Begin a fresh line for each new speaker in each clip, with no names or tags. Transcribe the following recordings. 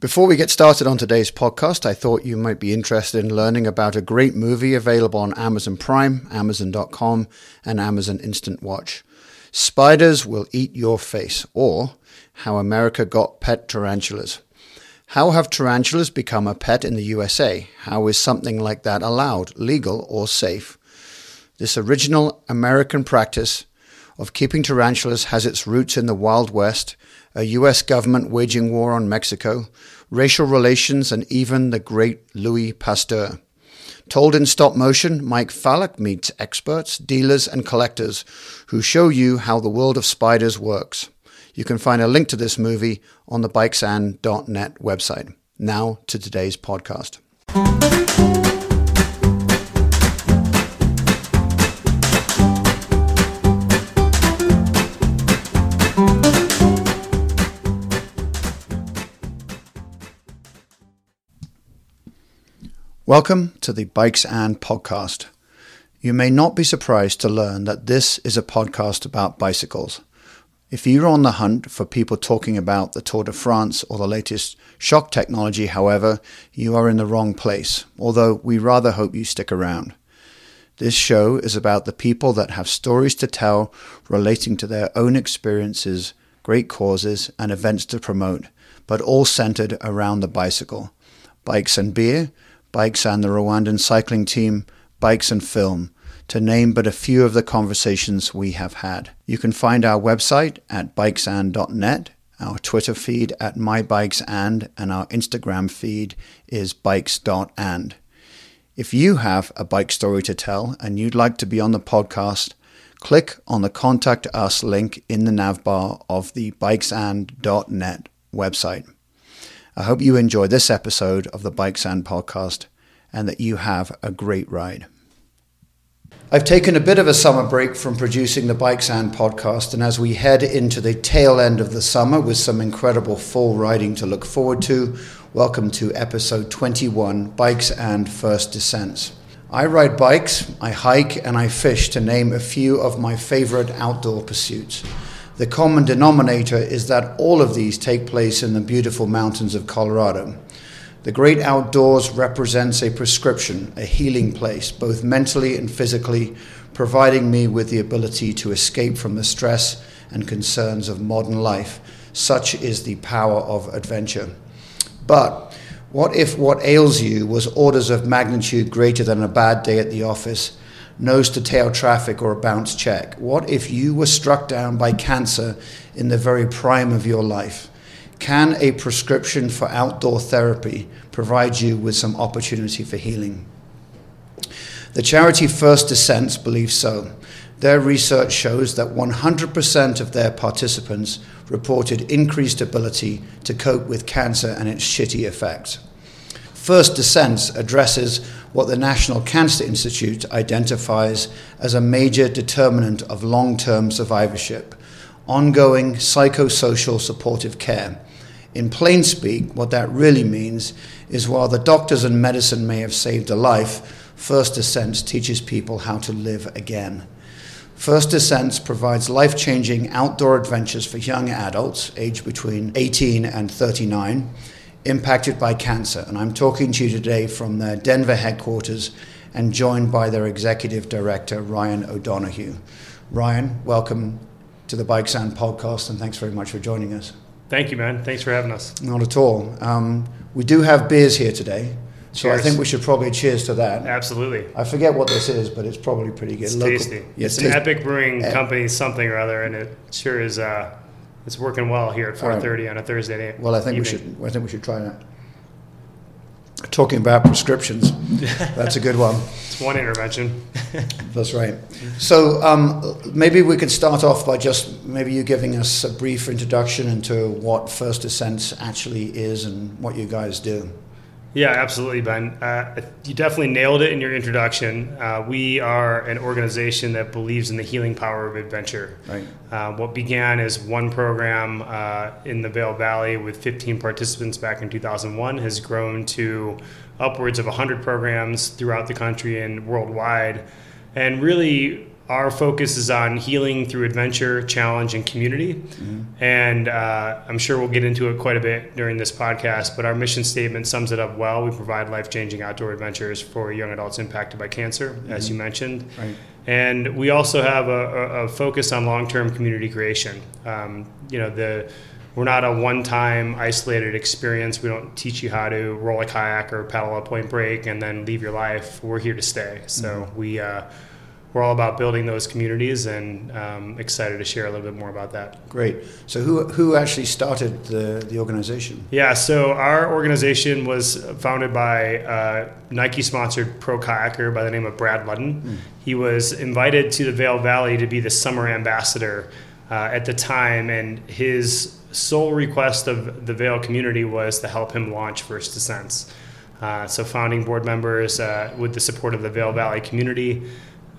Before we get started on today's podcast, I thought you might be interested in learning about a great movie available on Amazon Prime, Amazon.com, and Amazon Instant Watch. Spiders Will Eat Your Face, or How America Got Pet Tarantulas. How have tarantulas become a pet in the USA? How is something like that allowed, legal, or safe? This original American practice of keeping tarantulas has its roots in the Wild West a U.S. government waging war on Mexico, racial relations, and even the great Louis Pasteur. Told in stop motion, Mike Fallock meets experts, dealers, and collectors who show you how the world of spiders works. You can find a link to this movie on the bikesand.net website. Now to today's podcast. Welcome to the Bikes and podcast. You may not be surprised to learn that this is a podcast about bicycles. If you're on the hunt for people talking about the Tour de France or the latest shock technology, however, you are in the wrong place, although we rather hope you stick around. This show is about the people that have stories to tell relating to their own experiences, great causes, and events to promote, but all centered around the bicycle. Bikes and beer, Bikes and the Rwandan cycling team, Bikes and Film, to name but a few of the conversations we have had. You can find our website at bikesand.net, our Twitter feed at mybikesand, and our Instagram feed is bikes.and. If you have a bike story to tell and you'd like to be on the podcast, click on the Contact Us link in the navbar of the bikesand.net website. I hope you enjoy this episode of the Bikes and podcast and that you have a great ride. I've taken a bit of a summer break from producing the Bikes and podcast, and as we head into the tail end of the summer with some incredible fall riding to look forward to, welcome to episode 21 Bikes and First Descents. I ride bikes, I hike, and I fish to name a few of my favorite outdoor pursuits. The common denominator is that all of these take place in the beautiful mountains of Colorado. The great outdoors represents a prescription, a healing place, both mentally and physically, providing me with the ability to escape from the stress and concerns of modern life. Such is the power of adventure. But what if what ails you was orders of magnitude greater than a bad day at the office nose to tail traffic or a bounce check? What if you were struck down by cancer in the very prime of your life? Can a prescription for outdoor therapy provide you with some opportunity for healing? The charity First Descents believes so. Their research shows that 100% of their participants reported increased ability to cope with cancer and its shitty effects. First Descents addresses what the National Cancer Institute identifies as a major determinant of long term survivorship ongoing psychosocial supportive care. In plain speak, what that really means is while the doctors and medicine may have saved a life, First Descents teaches people how to live again. First Descents provides life changing outdoor adventures for young adults aged between 18 and 39 impacted by cancer. And I'm talking to you today from their Denver headquarters and joined by their executive director, Ryan O'Donoghue. Ryan, welcome to the Bikes and podcast, and thanks very much for joining us.
Thank you, man. Thanks for having us.
Not at all. Um, we do have beers here today. So cheers. I think we should probably cheers to that.
Absolutely.
I forget what this is, but it's probably pretty good.
It's Local, tasty. Yeah, it's, an Epic Brewing Company something or other, and it sure is uh, it's working well here at 4:30 right. on a Thursday night.
Well, I think evening. we should. I think we should try that. Talking about prescriptions, that's a good one.
It's one intervention.
that's right. So um, maybe we could start off by just maybe you giving us a brief introduction into what First Descents actually is and what you guys do.
Yeah, absolutely, Ben. Uh, you definitely nailed it in your introduction. Uh, we are an organization that believes in the healing power of adventure.
Right.
Uh, what began as one program uh, in the Vail Valley with 15 participants back in 2001 has grown to upwards of 100 programs throughout the country and worldwide. And really, our focus is on healing through adventure, challenge, and community. Mm-hmm. And uh, I'm sure we'll get into it quite a bit during this podcast, but our mission statement sums it up well. We provide life changing outdoor adventures for young adults impacted by cancer, mm-hmm. as you mentioned. Right. And we also have a, a focus on long term community creation. Um, you know, the we're not a one-time isolated experience. We don't teach you how to roll a kayak or paddle a point break and then leave your life. We're here to stay. So mm-hmm. we uh, we're all about building those communities and um, excited to share a little bit more about that.
Great. So who who actually started the the organization?
Yeah. So our organization was founded by a Nike sponsored pro kayaker by the name of Brad Ludden. Mm. He was invited to the Vail Valley to be the summer ambassador. Uh, at the time, and his sole request of the Vail community was to help him launch First Descents. Uh, so, founding board members, uh, with the support of the Vail Valley community,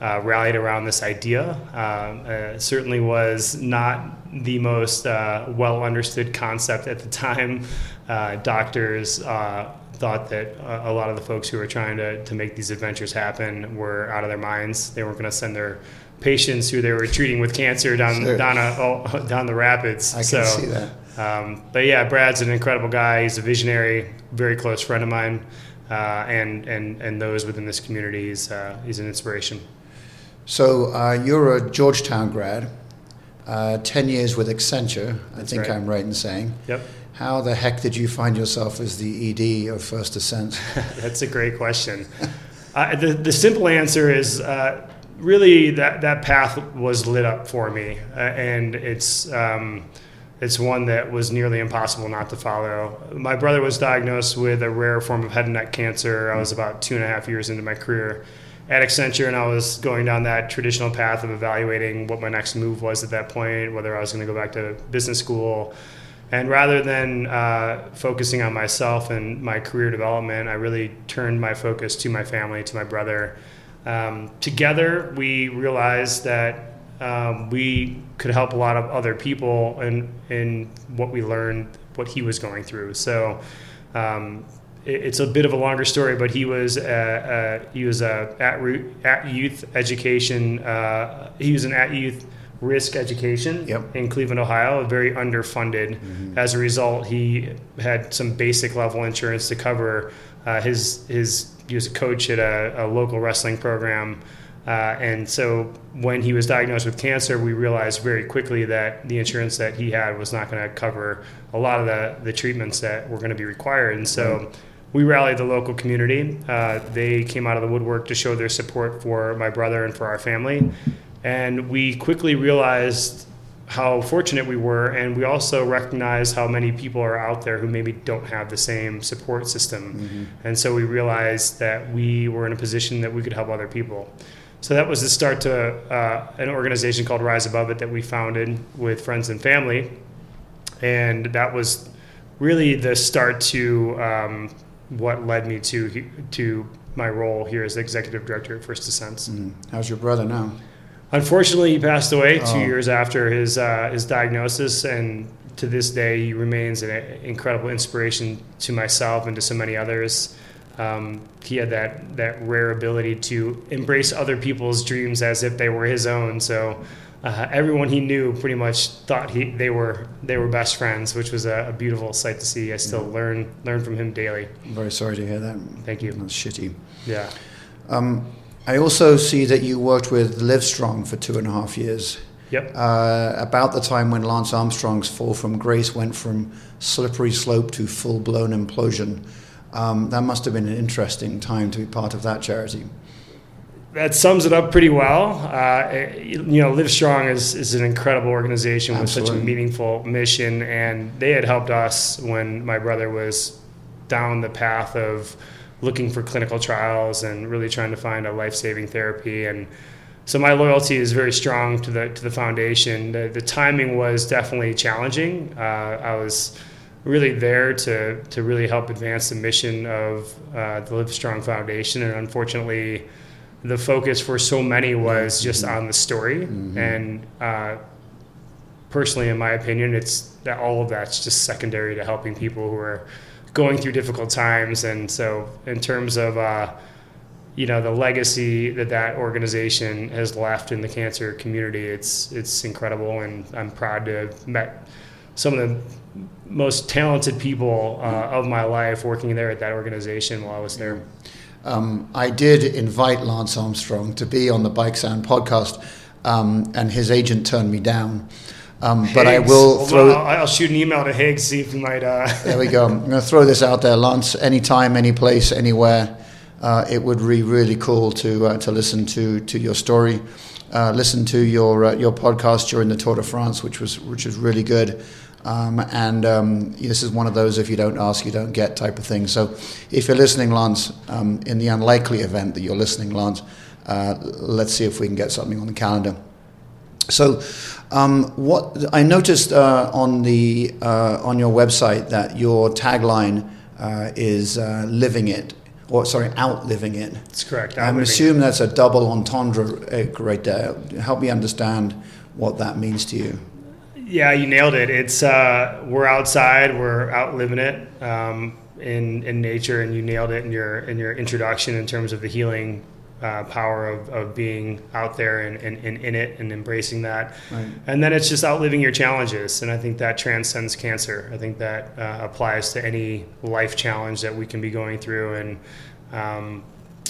uh, rallied around this idea. Um, uh, certainly was not the most uh, well understood concept at the time. Uh, doctors thought that a lot of the folks who were trying to, to make these adventures happen were out of their minds. They weren't going to send their patients who they were treating with cancer down sure. down a, oh, down the rapids.
I so, can see that.
Um, but yeah, Brad's an incredible guy. He's a visionary, very close friend of mine, uh, and and and those within this community. He's uh, he's an inspiration.
So uh, you're a Georgetown grad, uh, ten years with Accenture. I That's think right. I'm right in saying.
Yep.
How the heck did you find yourself as the ED of First Descent?
That's a great question. Uh, the the simple answer is uh, really that that path was lit up for me, uh, and it's. Um, it's one that was nearly impossible not to follow. My brother was diagnosed with a rare form of head and neck cancer. I was about two and a half years into my career at Accenture, and I was going down that traditional path of evaluating what my next move was at that point, whether I was going to go back to business school. And rather than uh, focusing on myself and my career development, I really turned my focus to my family, to my brother, um, together, we realized that um, we could help a lot of other people in, in what we learned, what he was going through. So um, it's a bit of a longer story, but he was a, a he was a at, at youth education. Uh, he was an at youth risk education
yep.
in Cleveland, Ohio, very underfunded. Mm-hmm. As a result, he had some basic level insurance to cover uh, his his he was a coach at a, a local wrestling program. Uh, and so when he was diagnosed with cancer, we realized very quickly that the insurance that he had was not going to cover a lot of the, the treatments that were going to be required. And so we rallied the local community. Uh, they came out of the woodwork to show their support for my brother and for our family. And we quickly realized how fortunate we were, and we also recognized how many people are out there who maybe don't have the same support system. Mm-hmm. And so we realized that we were in a position that we could help other people. So that was the start to uh, an organization called Rise Above It that we founded with friends and family, and that was really the start to um, what led me to to my role here as executive director at First Descents. Mm.
How's your brother now?
Unfortunately, he passed away two years after his uh, his diagnosis, and to this day, he remains an incredible inspiration to myself and to so many others. Um, he had that that rare ability to embrace other people's dreams as if they were his own. So. Uh, everyone he knew pretty much thought he they were they were best friends, which was a, a beautiful sight to see. I still yeah. learn learn from him daily.
I'm very sorry to hear that.
Thank you.
That's shitty.
Yeah.
Um, I also see that you worked with Livestrong for two and a half years.
Yep.
Uh, about the time when Lance Armstrong's fall from grace went from slippery slope to full blown implosion. Um, that must have been an interesting time to be part of that charity.
That sums it up pretty well. Uh, you know, Livestrong is, is an incredible organization Absolutely. with such a meaningful mission, and they had helped us when my brother was down the path of looking for clinical trials and really trying to find a life-saving therapy and so my loyalty is very strong to the to the foundation. The, the timing was definitely challenging. Uh, I was really there to to really help advance the mission of uh, the Livestrong Foundation, and unfortunately, the focus for so many was mm-hmm. just on the story. Mm-hmm. And uh, personally, in my opinion, it's that all of that's just secondary to helping people who are going through difficult times. And so, in terms of uh, you know the legacy that that organization has left in the cancer community it's it's incredible and I'm proud to have met some of the most talented people uh, of my life working there at that organization while I was there.
Um, I did invite Lance Armstrong to be on the Bikes and podcast, um, and his agent turned me down. Um, but I will throw.
Well, I'll, shoot an email to Higgs see if he might. Uh...
there we go. I'm going to throw this out there, Lance. Anytime, any place, anywhere. Uh, it would be really cool to uh, to listen to to your story, uh, listen to your uh, your podcast during the Tour de France, which was which was really good. Um, and um, this is one of those if you don't ask, you don't get type of thing. So if you're listening, Lance, um, in the unlikely event that you're listening, Lance, uh, let's see if we can get something on the calendar. So, um, what I noticed uh, on the uh, on your website that your tagline uh, is uh, "living it," or sorry, outliving it.
That's correct.
I'm assuming that's a double entendre uh, right there. Help me understand what that means to you.
Yeah, you nailed it. It's uh, we're outside, we're out living it um, in in nature, and you nailed it in your in your introduction in terms of the healing uh, power of, of being out there and, and, and, in it and embracing that. Right. And then it's just outliving your challenges. And I think that transcends cancer. I think that uh, applies to any life challenge that we can be going through. And um,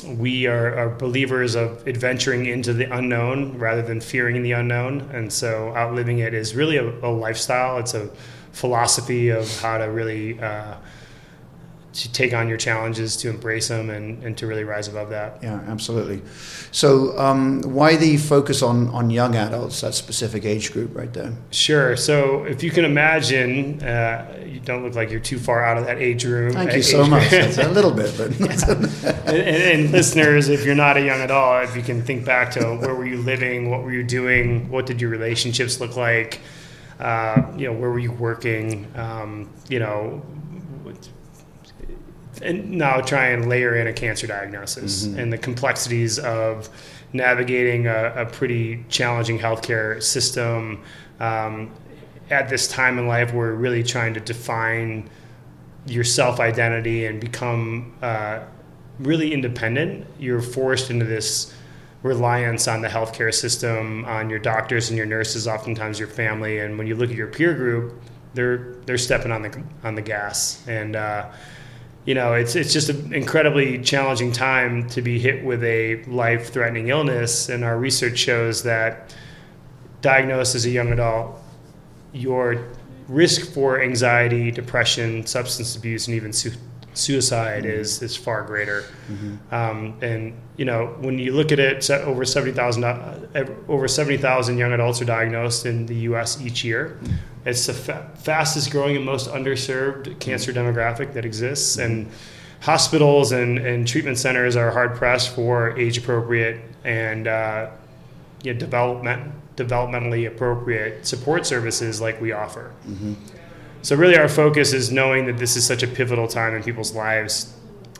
we are, are, believers of adventuring into the unknown rather than fearing the unknown. And so outliving it is really a, a lifestyle. It's a philosophy of how to really uh, to take on your challenges, to embrace them, and, and to really rise above that.
Yeah, absolutely. So, um, why the focus on, on young adults, that specific age group right there?
Sure. So, if you can imagine, uh, you don't look like you're too far out of that age room.
Thank you so much. a little bit, but.
and, and, listeners, if you're not a young adult, if you can think back to where were you living, what were you doing, what did your relationships look like, uh, you know, where were you working, um, you know, and now try and layer in a cancer diagnosis mm-hmm. and the complexities of navigating a, a pretty challenging healthcare system um, at this time in life we're really trying to define your self identity and become uh, really independent you're forced into this reliance on the healthcare system on your doctors and your nurses oftentimes your family and when you look at your peer group they're they're stepping on the on the gas and uh, you know, it's it's just an incredibly challenging time to be hit with a life-threatening illness, and our research shows that diagnosed as a young adult, your risk for anxiety, depression, substance abuse, and even su- suicide mm-hmm. is is far greater. Mm-hmm. Um, and you know, when you look at it, over seventy thousand uh, over seventy thousand young adults are diagnosed in the U.S. each year. Mm-hmm. It's the fa- fastest growing and most underserved cancer demographic that exists, and hospitals and, and treatment centers are hard pressed for age appropriate and uh, you know, development developmentally appropriate support services like we offer. Mm-hmm. So really, our focus is knowing that this is such a pivotal time in people's lives,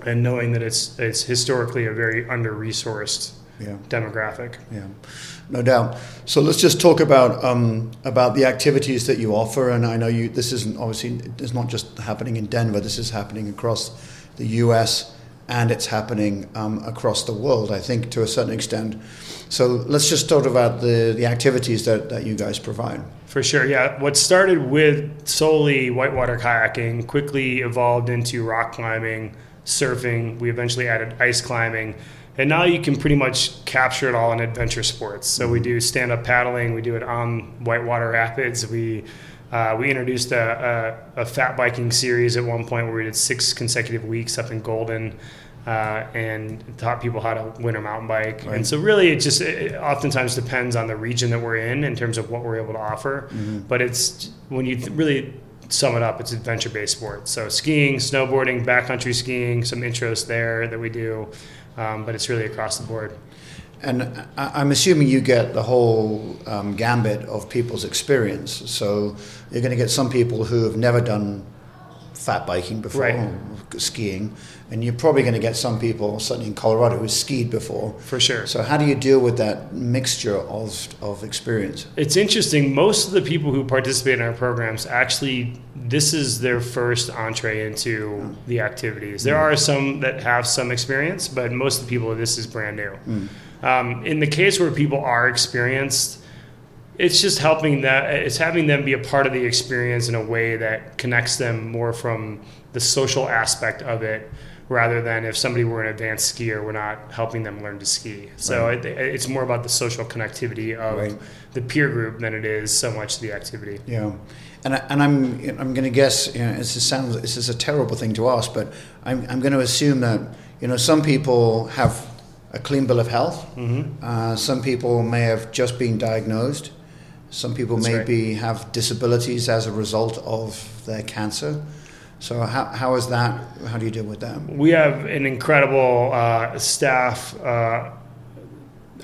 and knowing that it's it's historically a very under resourced yeah. demographic.
Yeah no doubt. So let's just talk about um, about the activities that you offer. And I know you. This isn't obviously it's not just happening in Denver. This is happening across the U.S. and it's happening um, across the world. I think to a certain extent. So let's just talk about the the activities that that you guys provide.
For sure, yeah. What started with solely whitewater kayaking quickly evolved into rock climbing, surfing. We eventually added ice climbing and now you can pretty much capture it all in adventure sports. So we do stand up paddling, we do it on whitewater rapids. We uh, we introduced a, a, a, fat biking series at one point where we did six consecutive weeks up in Golden. Uh, and taught people how to winter mountain bike. Right. And so, really, it just it oftentimes depends on the region that we're in in terms of what we're able to offer. Mm-hmm. But it's when you th- really sum it up, it's adventure based sports. So, skiing, snowboarding, backcountry skiing, some intros there that we do um, but it's really across the board.
And I'm assuming you get the whole um, gambit of people's experience. So you're going to get some people who have never done fat biking before,
Right.
skiing, and you're probably going to get some people, certainly in Colorado, who skied before.
For sure.
So how do you deal with that mixture of, of experience?
It's interesting. Most of the people who participate in our programs actually, this is their first entree into the activities. There are some that have some experience, but most of the people, this is brand new. Um, in the case where people are experienced, it's just helping that it's having them be a part of the experience in a way that connects them more from the social aspect of it rather than if somebody were an advanced skier we're not helping them learn to ski so
Right.
it, it's more about the social connectivity of
Right.
the peer group than it is so much the activity
Yeah, and I, and I'm I'm going to guess. You know, this is sounds this is a terrible thing to ask, but I'm I'm going to assume that you know some people have a clean bill of health.
mm-hmm.
Uh, some people may have just been diagnosed. Some people
That's right.
maybe have disabilities as a result of their cancer. So how how is that? How do you deal with that?
we have an incredible uh, staff uh,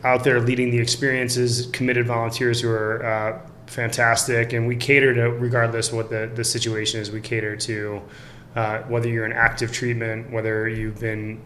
out there leading the experiences, committed volunteers who are uh, fantastic, and we cater to regardless what the, the situation is. We cater to uh, whether you're in active treatment, whether you've been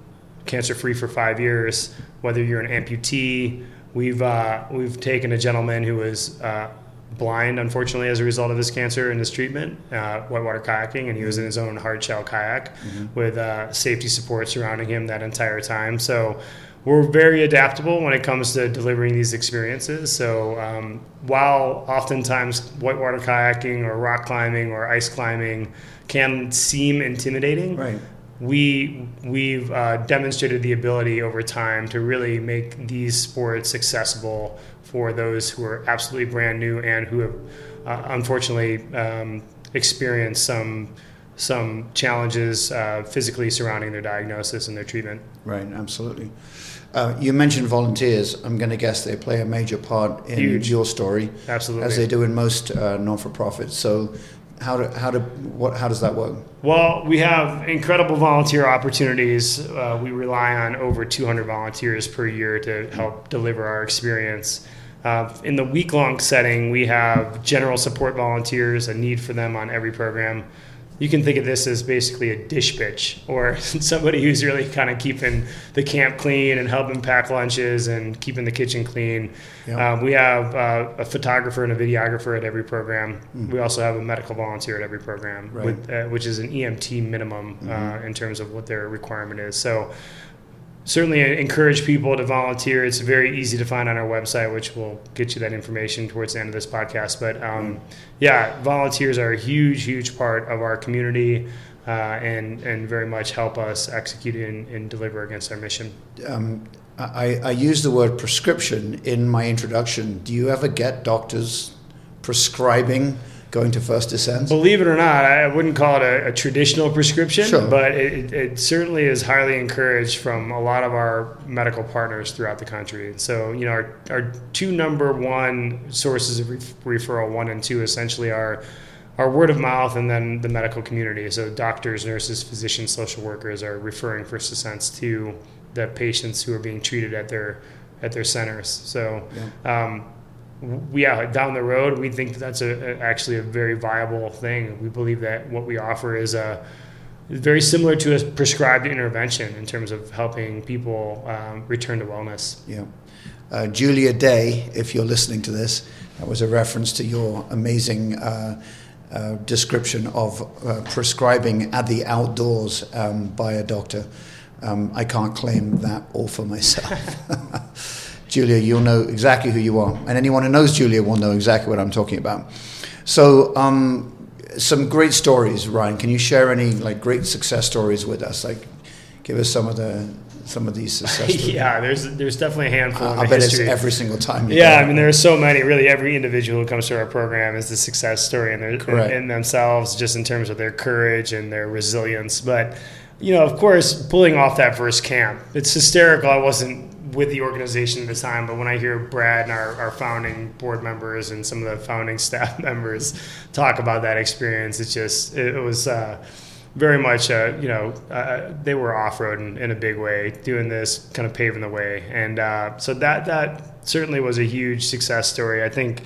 cancer free for five years, whether you're an amputee. We've uh, we've taken a gentleman who was uh, blind, unfortunately, as a result of his cancer and his treatment, uh, whitewater kayaking, and he was in his own hard shell kayak with uh, safety support surrounding him that entire time. So we're very adaptable when it comes to delivering these experiences. So um, while oftentimes whitewater kayaking or rock climbing or ice climbing can seem intimidating,
Right.
We we've uh, demonstrated the ability over time to really make these sports accessible for those who are absolutely brand new and who have uh, unfortunately um, experienced some some challenges uh, physically surrounding their diagnosis and their treatment.
Right. Absolutely. Uh, you mentioned volunteers. I'm going to guess they play a major part in
Huge.
your story,
Absolutely.
as they do in most uh, non-for-profits. So, how do how do what how does that work?
Well, we have incredible volunteer opportunities. Uh, we rely on over 200 volunteers per year to help deliver our experience. Uh, in the week long setting, we have general support volunteers, a need for them on every program. You can think of this as basically a dish bitch or somebody who's really kind of keeping the camp clean and helping pack lunches and keeping the kitchen clean.
Yeah.
Um, we have uh, a photographer and a videographer at every program. We also have a medical volunteer at every program,
Right.
with, uh, which is an EMT minimum uh, in terms of what their requirement is. So certainly encourage people to volunteer. It's very easy to find on our website, which will get you that information towards the end of this podcast. But um, yeah, volunteers are a huge, huge part of our community. Uh, and and very much help us execute and, and deliver against our mission.
Um, I, I use the word prescription in my introduction. Do you ever get doctors prescribing going to First Descent?
Believe it or not, I wouldn't call it a, a traditional prescription,
Sure.
but it, it, certainly is highly encouraged from a lot of our medical partners throughout the country. So, you know, our, our two number one sources of ref- referral, one and two, essentially are our word of mouth and then the medical community. So, doctors, nurses, physicians, social workers are referring First Descents to the patients who are being treated at their at their centers. So, um, we yeah, down the road, we think that that's a, a- actually a very viable thing. We believe that what we offer is a very similar to a prescribed intervention in terms of helping people um, return to wellness.
Yeah. Uh, Julia Day, if you're listening to this, that was a reference to your amazing uh, uh, description of uh, prescribing at the outdoors um, by a doctor. Um, I can't claim that all for myself. Julia, you'll know exactly who you are. And anyone who knows Julia will know exactly what I'm talking about. So, um, some great stories, Ryan. Can you share any like great success stories with us? Like, give us some of the some of these success stories.
yeah, there's there's definitely a handful. in
I bet
history.
it's every single time. you
Yeah. I mean, there are so many. Really, every individual who comes to our program is the success story in, their, in themselves, just in terms of their courage and their resilience. But, you know, of course, pulling off that first camp, it's hysterical. I wasn't with the organization at the time, but when I hear Brad and our, our founding board members and some of the founding staff members talk about that experience, it's just, it, was. Uh, very much, uh, you know, uh, they were off road in, in a big way, doing this, kind of paving the way, and uh, so that that certainly was a huge success story. I think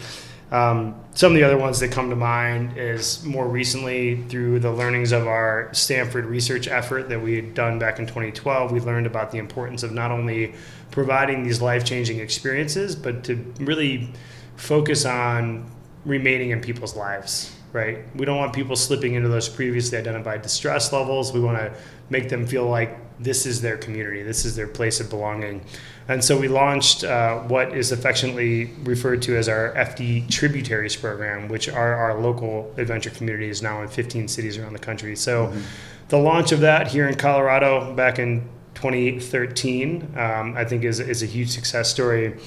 Um, some of the other ones that come to mind is more recently through the learnings of our Stanford research effort that we had done back in 2012. We learned about the importance of not only providing these life changing experiences, but to really focus on remaining in people's lives right? We don't want people slipping into those previously identified distress levels. We want to make them feel like this is their community, this is their place of belonging. And so we launched uh, what is affectionately referred to as our FD Tributaries program, which are our local adventure communities now in 15 cities around the country. So mm-hmm. the launch of that here in Colorado back in 2013, um, I think is, is a huge success story.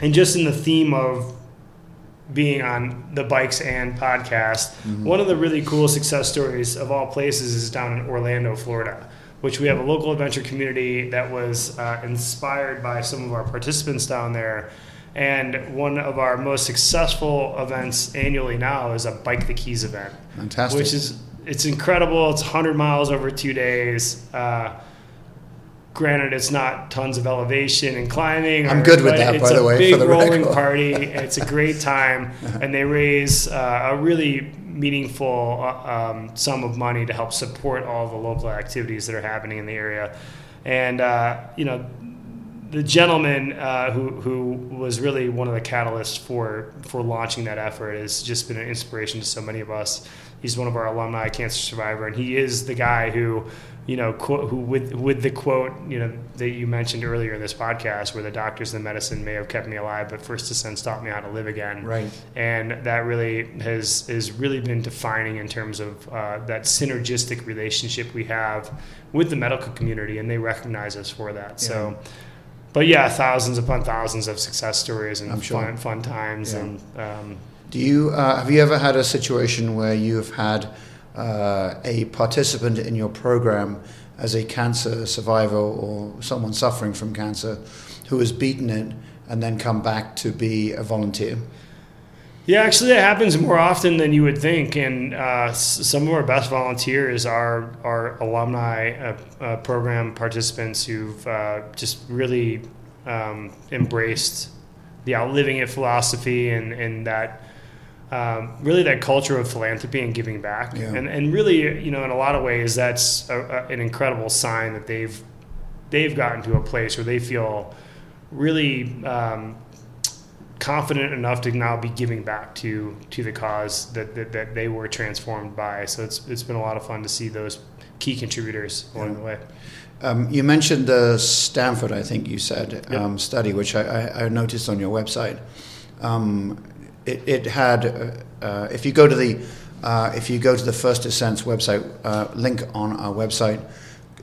And just in the theme of being on the Bikes and podcast, mm-hmm. one of the really cool success stories of all places is down in Orlando, Florida which we have a local adventure community that was uh, inspired by some of our participants down there. And one of our most successful events annually now is a Bike the Keys event.
Fantastic.
Which is it's incredible. It's 100 miles over two days. Uh, granted, it's not tons of elevation and climbing.
I'm good with that, by the way.
It's a
big
rolling party. It's a great time, and they raise uh, a really meaningful uh, um, sum of money to help support all the local activities that are happening in the area. And uh, you know, the gentleman uh, who who was really one of the catalysts for for launching that effort has just been an inspiration to so many of us. He's one of our alumni cancer survivor, and he is the guy who you know, quote, who with with the quote, you know, that you mentioned earlier in this podcast, where the doctors and the medicine may have kept me alive, but first descent taught me how to live again.
Right.
And that really has has really been defining in terms of uh, that synergistic relationship we have with the medical community, and they recognize us for that. Yeah. So. But yeah, thousands upon thousands of success stories and sure. fun, fun times. Yeah. And um,
do you uh, have you ever had a situation where you've had uh, a participant in your program as a cancer survivor or someone suffering from cancer who has beaten it and then come back to be a volunteer?
Yeah, actually, that happens more often than you would think. And uh, some of our best volunteers are are alumni uh, uh, program participants who've uh, just really um, embraced the outliving it philosophy and, and that um, really that culture of philanthropy and giving back. Yeah. And, and really, you know, in a lot of ways, that's a, a, an incredible sign that they've they've gotten to a place where they feel really um, confident enough to now be giving back to to the cause that, that, that, they were transformed by. So it's it's been a lot of fun to see those key contributors along yeah. the way.
Um, you mentioned the Stanford, I think you said, yep. um, study, which I, I, I, noticed on your website. It, it had, uh, uh, if you go to the, uh, if you go to the First Descents website, uh, link on our website,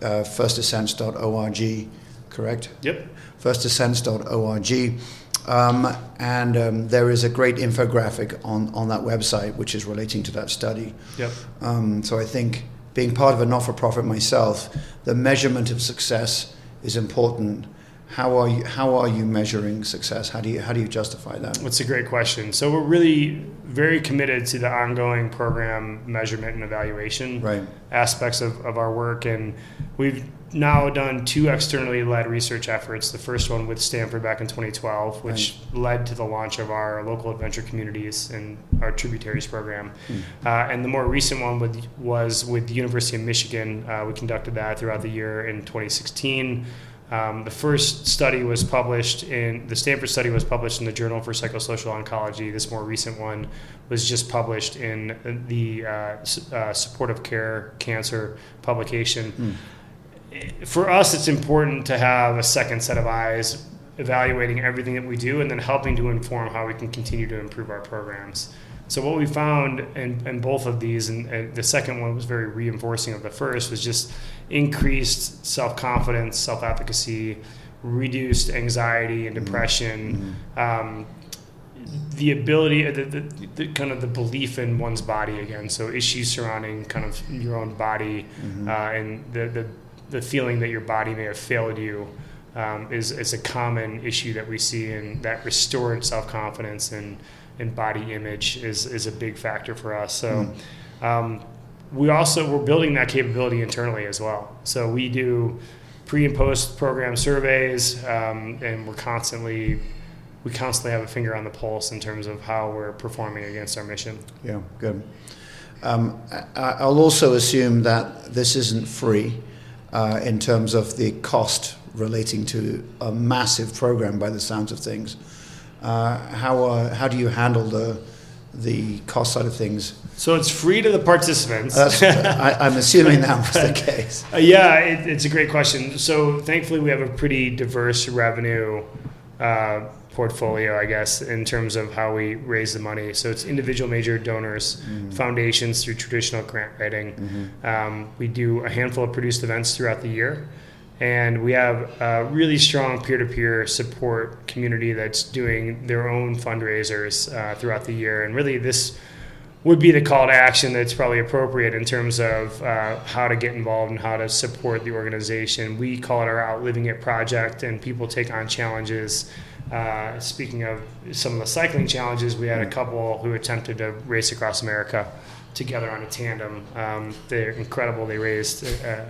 uh, firstdescents.org, correct?
Yep.
Firstdescents.org. Um, and um, there is a great infographic on, on that website which is relating to that study.
Yep.
Um, so I think being part of a not for profit myself, the measurement of success is important how are you how are you measuring success? How do you how do you justify that?
That's a great question. So we're really very committed to the ongoing program measurement and evaluation
right.
aspects of, of our work. And we've now done two externally led research efforts. The first one with stanford back in 2012 which right. led to the launch of our local adventure communities and our tributaries program. Mm. uh, and the more recent one with, was with the university of michigan. Uh, we conducted that throughout the year in 2016 um, the first study was published in the Stanford study was published in the Journal for Psychosocial Oncology. This more recent one was just published in the uh, uh, Supportive Care Cancer publication. Mm. For us, it's important to have a second set of eyes evaluating everything that we do and then helping to inform how we can continue to improve our programs. So what we found in, in both of these, and, and, the second one was very reinforcing of the first, was just increased self confidence, self efficacy, reduced anxiety and mm-hmm. depression, mm-hmm. um, the ability, the, the, the, kind of the belief in one's body again. So issues surrounding kind of your own body mm-hmm. uh, and the, the the feeling that your body may have failed you. Um, is, is a common issue that we see, and that restored self confidence and and body image is, is a big factor for us. So mm. um, we also we're building that capability internally as well. So we do pre and post program surveys, um, and we're constantly we constantly have a finger on the pulse in terms of how we're performing against our mission.
Yeah, good. Um, I, will also assume that this isn't free uh, in terms of the cost relating to a massive program by the sounds of things. Uh, how, uh, how do you handle the, the cost side of things?
So it's free to the participants.
I, am assuming that was the case.
Uh, yeah, it, it's a great question. So thankfully, we have a pretty diverse revenue uh, portfolio, I guess, in terms of how we raise the money. So it's individual major donors, mm-hmm. foundations through traditional grant writing. Mm-hmm. Um, we do a handful of produced events throughout the year. And we have a really strong peer to peer support community that's doing their own fundraisers uh, throughout the year. And really, this would be the call to action that's probably appropriate in terms of uh, how to get involved and how to support the organization. We call it our Outliving It project, and people take on challenges. Uh, speaking of some of the cycling challenges, we had a couple who attempted to race across America together on a tandem. Um, they're incredible. They raised uh,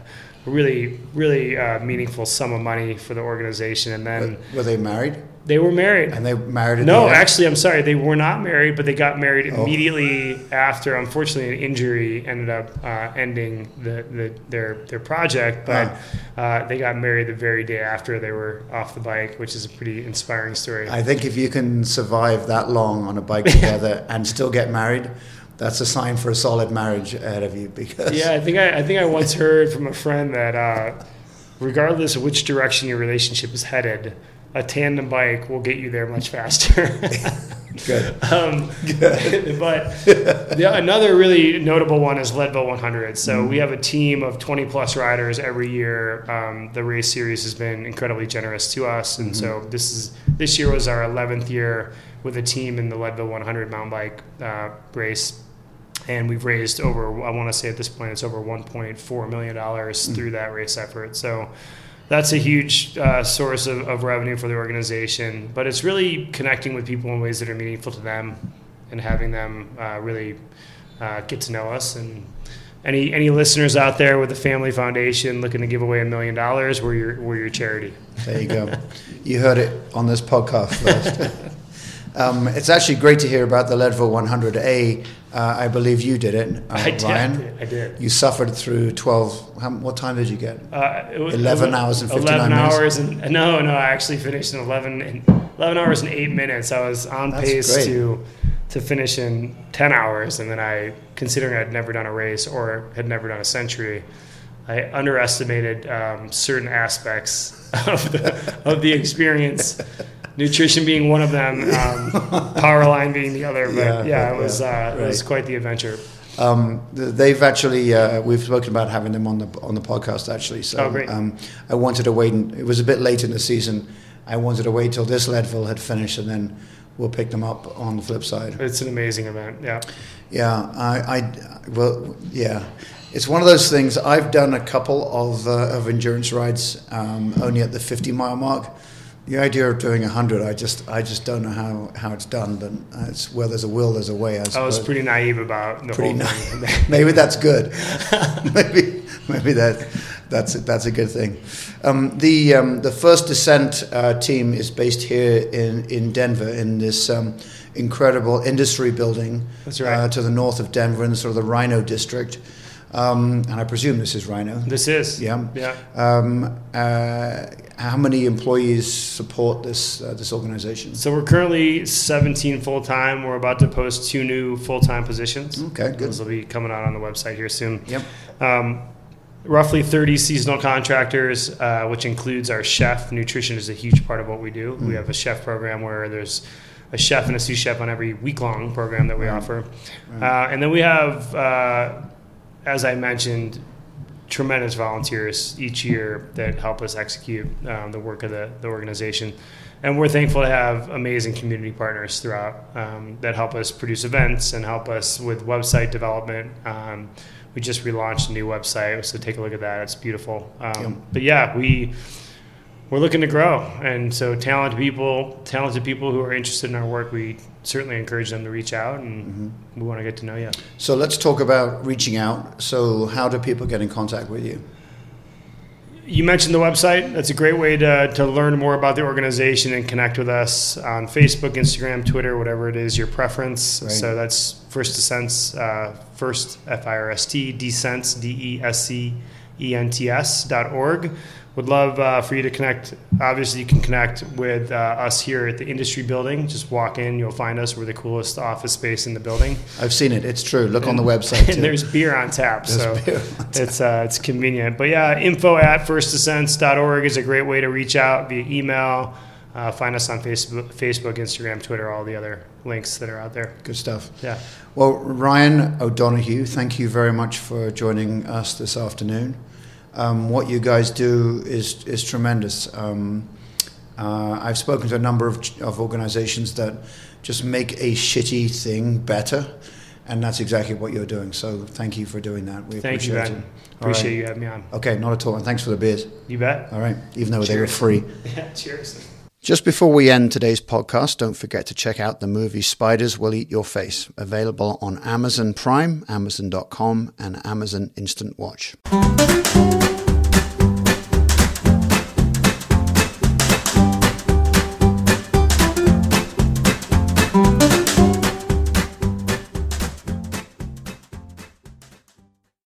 really, really uh, meaningful sum of money for the organization. And then
were, were they married?
They were married.
And they married?
no, actually, I'm sorry. They were not married, but they got married oh. immediately after. Unfortunately, an injury ended up uh, ending the, the, their their project. But oh. uh, they got married the very day after they were off the bike, which is a pretty inspiring story.
I think if you can survive that long on a bike together and still get married, that's a sign for a solid marriage ahead of you because
yeah i think i, I think i once heard from a friend that uh, regardless of which direction your relationship is headed a tandem bike will get you there much faster
good,
um, good. but the, another really notable one is leadville 100 so mm-hmm. we have a team of 20 plus riders every year um, the race series has been incredibly generous to us and mm-hmm. so this is this year was our 11th year with a team in the leadville 100 mountain bike uh, race and we've raised over i want to say at this point it's over 1.4 million dollars mm. through that race effort. So that's a huge uh, source of, of, revenue for the organization but it's really connecting with people in ways that are meaningful to them and having them uh, really uh, get to know us. And any any listeners out there with a family foundation looking to give away a million dollars we're your we're your charity.
There you go. You heard it on this podcast first Um, it's actually great to hear about the Leadville 100A. Uh, I believe you did it, uh,
I did,
Ryan.
I did.
You suffered through 12. How, what time did you get?
Uh,
was, 11 hours and 59
11
minutes?
hours and no, no. I actually finished in 11 and 11 hours and eight minutes. I was on That's pace great. to to finish in 10 hours, and then I, considering I'd never done a race or had never done a century, I underestimated um, certain aspects of the, of the experience nutrition being one of them, um, power line being the other. But yeah, yeah it was uh, right. it was quite the adventure.
Um, they've actually uh, we've spoken about having them on the on the podcast actually. So
oh, great. Um,
I wanted to wait. And, it was a bit late in the season. I wanted to wait till this Leadville had finished, and then we'll pick them up on the flip side.
It's an amazing event. Yeah.
Yeah. I, I well yeah. It's one of those things. I've done a couple of uh, of endurance rides, um, only at the 50 mile mark the idea of doing a hundred, I just I just don't know how, how it's done, but it's where there's a will, there's a way. I,
I was pretty naive about the
pretty
whole
thing. maybe that's good. maybe maybe that that's a, that's a good thing. Um, the um, the first descent uh, team is based here in in Denver in this. Um, incredible industry building
right. uh,
to the north of Denver in sort of the RiNo district. Um, and I presume this is RiNo.
This is.
Yeah.
Yeah.
Um, uh, how many employees support this uh, this organization?
So we're currently 17 full time. We're about to post two new full time positions.
Okay, good.
Those will be coming out on the website here soon.
Yep.
Um, roughly 30 seasonal contractors, uh, which includes our chef. Nutrition is a huge part of what we do. Mm. We have a chef program where there's a chef and a sous chef on every week long program that we right. offer. Right. Uh, and then we have, uh, as I mentioned, tremendous volunteers each year that help us execute um, the work of the, the organization. And we're thankful to have amazing community partners throughout um, that help us produce events and help us with website development. Um, we just relaunched a new website, so take a look at that. It's beautiful. Um, yep. But yeah, we we're looking to grow, and so talented people, talented people who are interested in our work, we certainly encourage them to reach out, and mm-hmm. we want to get to know you.
So let's talk about reaching out. So how do people get in contact with you?
you mentioned the website. That's a great way to, to learn more about the organization and connect with us on Facebook, Instagram, Twitter, whatever it is your preference.
Right.
So that's First Descents, uh, First F I R S T Descents D E S C E N T S dot org. Would love uh, for you to connect. Obviously, you can connect with uh, us here at the Industry Building. Just walk in, you'll find us. We're the coolest office space in the building.
I've seen it. It's true. Look on the website. Too.
and there's beer on tap, so
There's beer on
it's uh, it's convenient. But yeah, info at firstdescents.org is a great way to reach out via email. Uh, find us on Facebook, Facebook, Instagram, Twitter, all the other links that are out there.
Good stuff.
Yeah,
Well, Ryan O'Donoghue, thank you very much for joining us this afternoon. Um, what you guys do is is tremendous. Um, uh, I've spoken to a number of, of organizations that just make a shitty thing better, and that's exactly what you're doing. So thank you for doing that. We
thank you,
appreciate it. All
Appreciate
right.
you having me on.
Okay, not at all. And thanks for the beers.
You bet.
All right, even though they were free.
Yeah, cheers.
Just before we end today's podcast, don't forget to check out the movie Spiders Will Eat Your Face, available on Amazon Prime, Amazon.com, and Amazon Instant Watch.